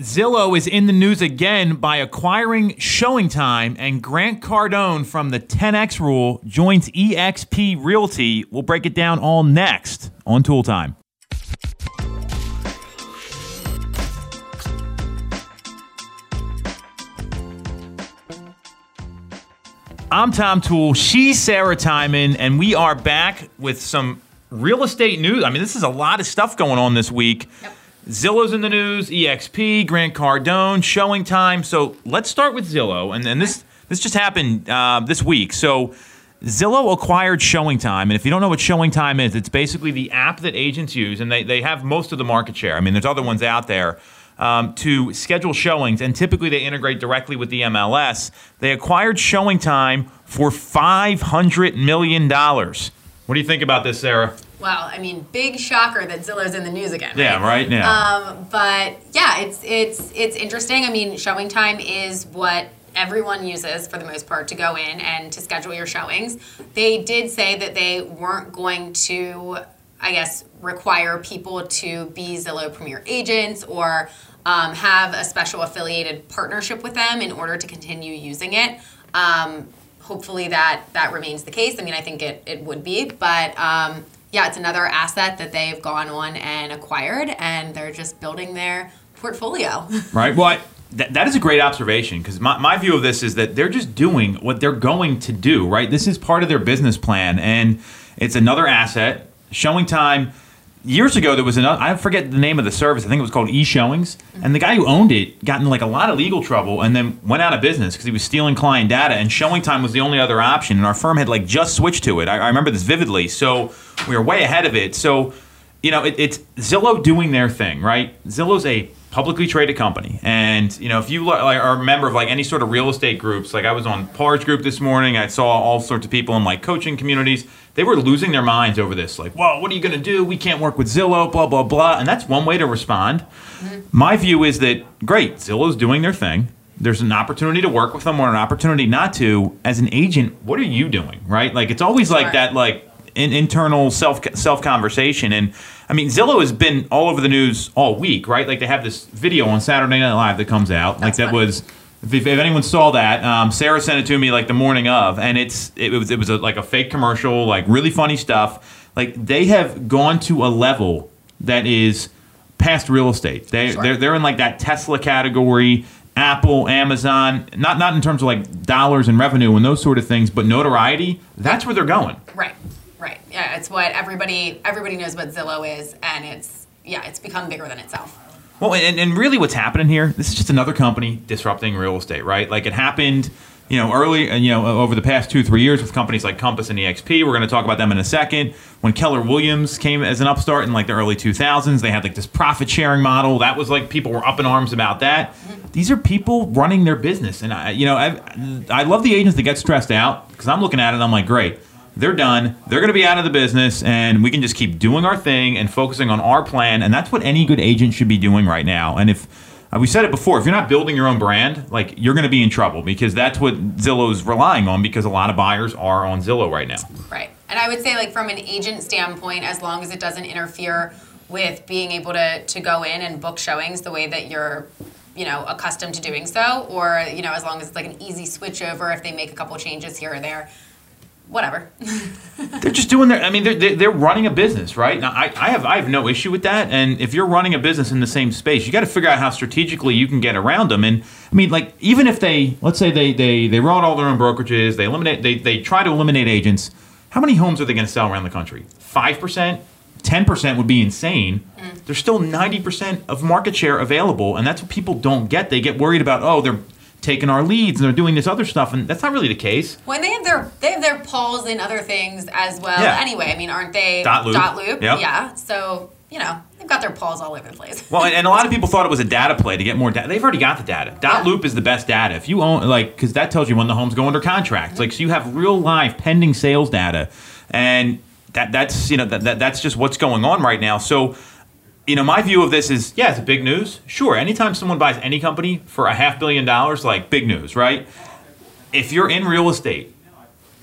Zillow is in the news again by acquiring Showing Time, and Grant Cardone from the 10X Rule joins eXp Realty. We'll break it down all next on Tool Time. I'm Tom Tool. She's Sarah Tymon, and we are back with some real estate news. I mean, this is a lot of stuff going on this week. Yep. Zillow's in the news, EXP, Grant Cardone, Showing Time. So let's start with Zillow, and, and this this just happened uh, this week. So Zillow acquired Showing Time, and if you don't know what Showing Time is, it's basically the app that agents use, and they, they have most of the market share. I mean, there's other ones out there. Um, to schedule showings, and typically they integrate directly with the MLS. They acquired Showing Time for $500 million. What do you think about this, Sarah? Wow, I mean, big shocker that Zillow's in the news again. Yeah, right now. Um, but yeah, it's it's it's interesting. I mean, showing time is what everyone uses for the most part to go in and to schedule your showings. They did say that they weren't going to, I guess, require people to be Zillow Premier agents or um, have a special affiliated partnership with them in order to continue using it. Um, hopefully that that remains the case. I mean, I think it, it would be, but um, yeah, it's another asset that they've gone on and acquired, and they're just building their portfolio. right. Well, I, that, that is a great observation because my, my view of this is that they're just doing what they're going to do, right? This is part of their business plan, and it's another asset. Showing time years ago there was another i forget the name of the service. I think it was called e-showings. And the guy who owned it got in like a lot of legal trouble and then went out of business because he was stealing client data and showing time was the only other option and our firm had like just switched to it. I, I remember this vividly. So we were way ahead of it. So you know it, it's zillow doing their thing right? Zillow's a publicly traded company. And you know if you like, are a member of like any sort of real estate groups like i was on parge group this morning. I saw all sorts of people in like coaching communities. They were losing their minds over this like well what are you going to do? We can't work with zillow blah blah blah. And that's one way to respond. Mm-hmm. my view is that great zillow's doing their thing. There's an opportunity to work with them or an opportunity not to. As an agent what are you doing right? Like it's always like that like in, internal self self conversation and I mean, Zillow has been all over the news all week, right? Like they have this video on Saturday Night Live that comes out. That's like that funny. was. If, if anyone saw that, um, Sarah sent it to me like the morning of, and it's it was it was a, like a fake commercial, like really funny stuff. Like they have gone to a level that is past real estate. They Sure. they're, they're in like that Tesla category, Apple, Amazon. Not not in terms of like dollars and revenue and those sort of things, but notoriety. That's where they're going. right, right. Yeah, it's what everybody everybody knows what Zillow is, and it's yeah, it's become bigger than itself. Well, and, and really what's happening here, this is just another company disrupting real estate, right? Like it happened, you know, early, uh, you know, over the past two, three years with companies like Compass and EXP. We're going to talk about them in a second. When Keller Williams came as an upstart in like the early 2000s, they had like this profit sharing model. That was like people were up in arms about that. These are people running their business. And I, you know, I, I love the agents that get stressed out because I'm looking at it and I'm like, great they're done. They're going to be out of the business, and we can just keep doing our thing and focusing on our plan. And that's what any good agent should be doing right now. And if uh, we said it before, if you're not building your own brand, like you're going to be in trouble because that's what Zillow's relying on. Because a lot of buyers are on Zillow right now. Right. And I would say, like, from an agent standpoint, as long as it doesn't interfere with being able to, to go in and book showings the way that you're, you know, accustomed to doing so, or, you know, as long as it's like an easy switch over if they make a couple changes here or there, whatever. They're just doing their. I mean, they're they're, they're running a business, right? Now, I, I have I have no issue with that. And if you're running a business in the same space, you got to figure out how strategically you can get around them. And I mean, like even if they let's say they they they run all their own brokerages, they eliminate they they try to eliminate agents. How many homes are they going to sell around the country? Five percent. 10% would be insane. Mm. There's still 90% of market share available, and that's what people don't get. They get worried about, oh, they're taking our leads and they're doing this other stuff, and that's not really the case. when they have their they have their paws in other things as well. Yeah. Anyway, I mean, aren't they Dot loop. Dot loop. Yep. Yeah. So you know they've got their paws all over the place. Well, and, and a lot of people thought it was a data play to get more data. They've already got the data. Dot Yeah. loop is the best data. If you own, like, because that tells you when the homes go under contract. Like, so you have real live pending sales data, and that that's you know that, that that's just what's going on right now. So. You know, my view of this is, yeah, it's big news. Sure, anytime someone buys any company for a half billion dollars, like big news, right? If you're in real estate,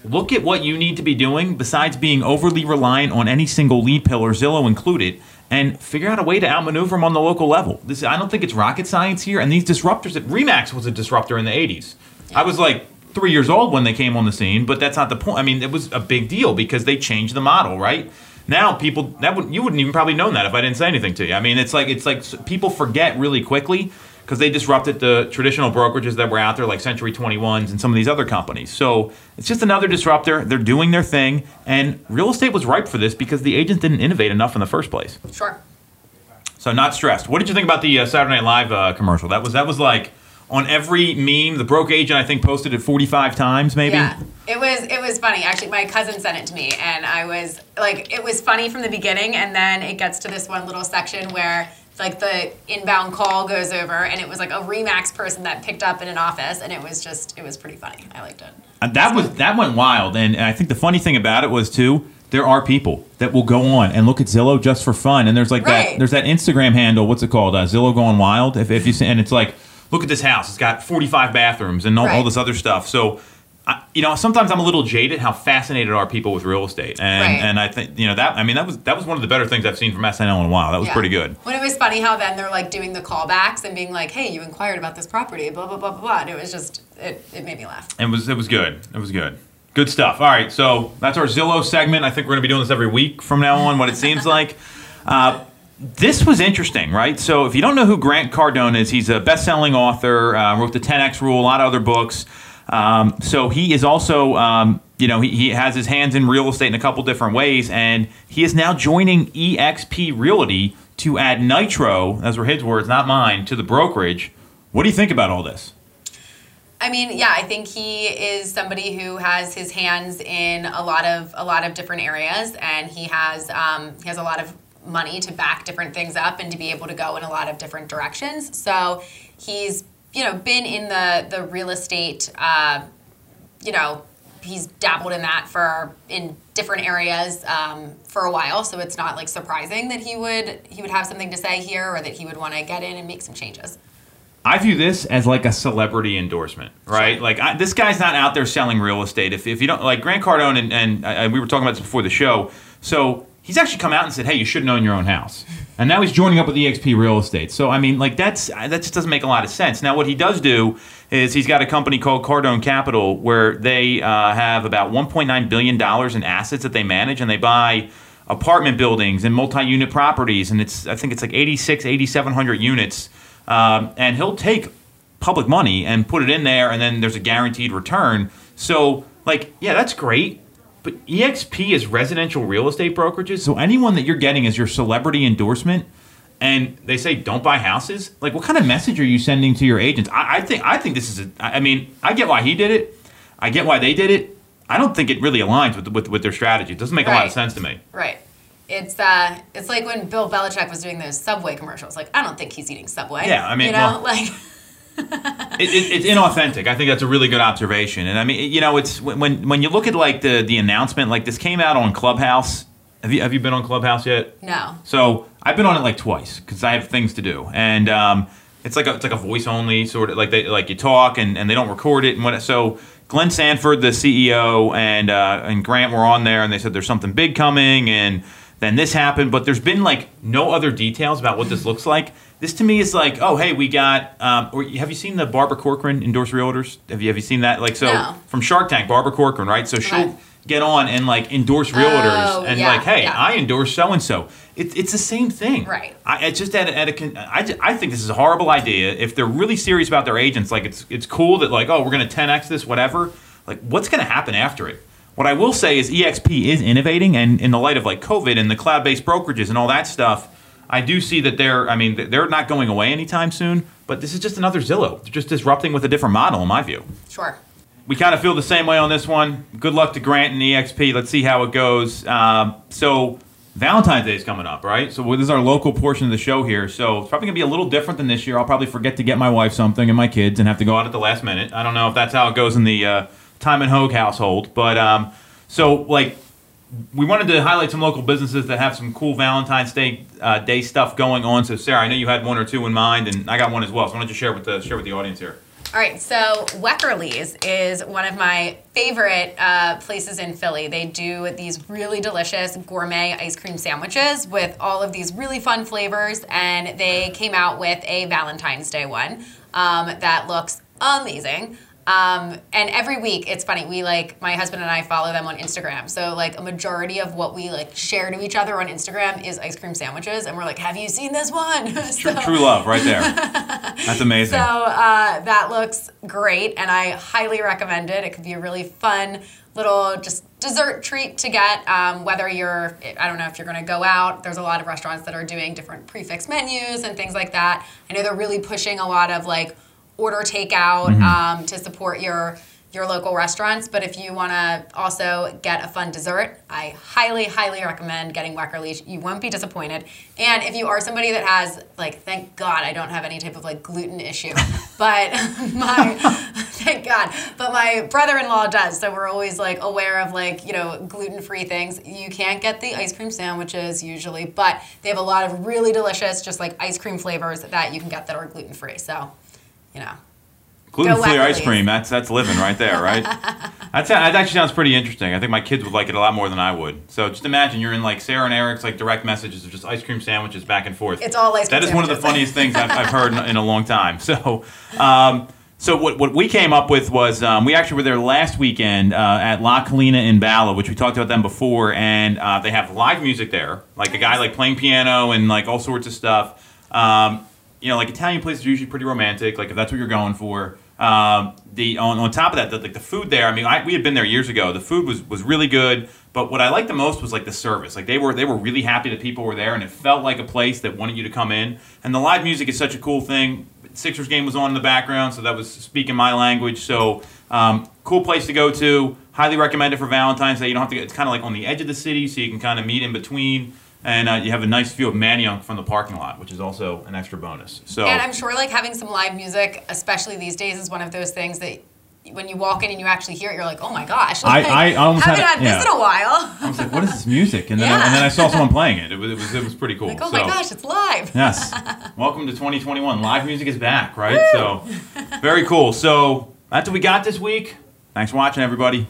look at what you need to be doing besides being overly reliant on any single lead pillar, Zillow included, and figure out a way to outmaneuver them on the local level. This I don't think it's rocket science here. And these disruptors, Remax was a disruptor in the '80s. I was like three years old when they came on the scene, but that's not the point. I mean, it was a big deal because they changed the model, right? Now people that would you wouldn't even probably known that if I didn't say anything to you. I mean, it's like it's like people forget really quickly because they disrupted the traditional brokerages that were out there, like Century 21s and some of these other companies. So it's just another disruptor. They're doing their thing, and real estate was ripe for this because the agents didn't innovate enough in the first place. Sure. So not stressed. What did you think about the uh, Saturday Night Live uh, commercial? That was that was like on every meme. The broke agent I think posted it 45 times, maybe. Yeah, it was it was funny. Actually, my cousin sent it to me, and I was like, it was funny from the beginning, and then it gets to this one little section where like the inbound call goes over and it was like a remax person that picked up in an office and it was just it was pretty funny i liked it and that was that went wild and, and i think the funny thing about it was too there are people that will go on and look at Zillow just for fun, and there's like Right. that. There's that Instagram handle. What's it called? Uh, Zillow going wild. If, if you see, and it's like, look at this house. It's got 45 bathrooms and all, all Right. this other stuff. So, I, you know, sometimes I'm a little jaded how fascinated are people with real estate, and Right. and I think you know that. I mean, that was that was one of the better things I've seen from SNL in a while. That was Yeah. pretty good. when it was funny how then they're like doing the callbacks and being like hey you inquired about this property blah blah blah blah blah and it was just it, it made me laugh It was it was good. It was good. Good stuff. All right, so that's our Zillow segment. I think we're going to be doing this every week from now on. What it seems like. Uh, this was interesting, right? So if you don't know who Grant Cardone is, he's a best-selling author. Uh, wrote the 10x Rule, a lot of other books. Um, so he is also, um, you know, he, he has his hands in real estate in a couple different ways, and he is now joining EXP Realty to add nitro. Those were his words, not mine, to the brokerage. What do you think about all this? I mean, yeah, I think he is somebody who has his hands in a lot of a lot of different areas, and he has um, he has a lot of money to back different things up and to be able to go in a lot of different directions. So he's you know been in the the real estate, uh, you know, he's dabbled in that for in different areas um, for a while. So it's not like surprising that he would he would have something to say here or that he would want to get in and make some changes. I view this as like a celebrity endorsement, right? Sure. Like I, this guy's not out there selling real estate. If, if you don't like Grant Cardone and, and uh, we were talking about this before the show, so he's actually come out and said, "Hey, you shouldn't own your own house," and now he's joining up with EXP Real Estate. So I mean, like that's uh, that just doesn't make a lot of sense. Now what he does do is he's got a company called Cardone Capital where they uh, have about 1.9 billion dollars in assets that they manage, and they buy apartment buildings and multi-unit properties, and it's I think it's like 86, 8,700 units. Um, and he'll take public money and put it in there, and then there's a guaranteed return. So, like, yeah, that's great. But EXP is residential real estate brokerages. So anyone that you're getting is your celebrity endorsement, and they say don't buy houses, like, what kind of message are you sending to your agents? I, I think I think this is. A, I mean, I get why he did it. I get why they did it. I don't think it really aligns with with, with their strategy. It doesn't make a lot of sense to me. Right. It's uh, it's like when Bill Belichick was doing those Subway commercials. Like, I don't think he's eating Subway. Yeah, I mean, you know, well- like, it, it, it's inauthentic. I think that's a really good observation. And I mean, you know, it's when when- you look at like the the announcement, like this came out on Clubhouse. Have you have you been on Clubhouse yet? no. So I've been on it like twice because I have things to do, and um, it's like a, it's like a voice only sort of like they like you talk and, and they don't record it and what. So Glenn Sanford, the CEO, and uh, and Grant were on there, and they said there's something big coming, and then this happened, but there's been like no other details about what this looks like. This to me is like, oh hey, we got. Um, or have you seen the Barbara Corcoran endorse realtors? Have you have you seen that? Like so No. from Shark Tank, Barbara Corcoran, right? So she'll Right. get on and like endorse realtors Oh, and yeah, like, hey, yeah. I endorse so and so. It's it's the same thing. Right. I, I just at a, at a I, I think this is a horrible idea. If they're really serious about their agents, like it's it's cool that like oh we're gonna 10x this whatever. Like what's gonna happen after it? What I will say is EXP is innovating, and in the light of like COVID and the cloud-based brokerages and all that stuff, I do see that they're I mean they're not going away anytime soon. But this is just another Zillow, They're just disrupting with a different model in my view Sure. we kind of feel the same way on this one. Good luck to Grant and EXP. Let's see how it goes. Um, so Valentine's Day is coming up, right? So this is our local portion of the show here. So it's probably gonna be a little different than this year. I'll probably forget to get my wife something and my kids, and have to go out at the last minute. I don't know if that's how it goes in the uh, Time and Hogue household, but um, so like we wanted to highlight some local businesses that have some cool Valentine's Day uh, Day stuff going on. So Sarah, I know you had one or two in mind, and I got one as well. So why don't you share with the share with the audience here? All right, so Weckerly's is one of my favorite uh, places in Philly. They do these really delicious gourmet ice cream sandwiches with all of these really fun flavors, and they came out with a Valentine's Day one um, that looks amazing. Um, and every week, it's funny. We like my husband and I follow them on Instagram. So like a majority of what we like share to each other on Instagram is ice cream sandwiches, and we're like, "Have you seen this one?" True, true love, right there. That's amazing. So uh, that looks great, and I highly recommend it. It could be a really fun little just dessert treat to get. Um, whether you're, I don't know if you're going to go out. There's a lot of restaurants that are doing different prix fixe menus and things like that. I know they're really pushing a lot of like order takeout Mm-hmm. um, to support your your local restaurants. But if you want to also get a fun dessert, I highly, highly recommend getting Wacker Weckerly. You won't be disappointed. And if you are somebody that has, like, thank God I don't have any type of like gluten issue, but my, thank God, but my brother-in-law does. So we're always like aware of like you know gluten-free things. You can't get the ice cream sandwiches usually, but they have a lot of really delicious, just like ice cream flavors that you can get that are gluten-free. So, you know. Gluten free ice cream. That's that's living right there, right? that's, that actually sounds pretty interesting. I think my kids would like it a lot more than I would. So just imagine you're in like Sarah and Eric's like direct messages of just ice cream sandwiches back and forth. It's all ice cream That is one of the funniest things I've, I've heard in, in a long time. So. Um, so what, what we came up with was um, we actually were there last weekend uh, at La Collina in Bala, which we talked about them before, and uh, they have live music there, like a guy like playing piano and like all sorts of stuff. Um, you know, like Italian places are usually pretty romantic, like if that's what you're going for. Um, the on, on top of that, the, like the food there. I mean, I, we had been there years ago. The food was was really good, but what I liked the most was like the service. Like they were they were really happy that people were there, and it felt like a place that wanted you to come in. And the live music is such a cool thing. Sixers game was on in the background, so that was speaking my language. So um, cool place to go to. Highly recommend it for Valentine's Day. You don't have to. It's kind of like on the edge of the city, so you can kind of meet in between. And uh, you have a nice view of Manayunk from the parking lot, which is also an extra bonus. So And I'm sure like having some live music, especially these days, is one of those things that when you walk in and you actually hear it, you're like, oh my gosh. I- Like, I almost haven't had had a- this yeah. in a while. I was like, "What is this music?" And then I, and then I saw someone playing it. It was it was, it was pretty cool. Like, oh so, my gosh, it's live. Yes. Welcome to 2021. Live music is back, right? So very cool. So that's what we got this week. Thanks for watching, everybody.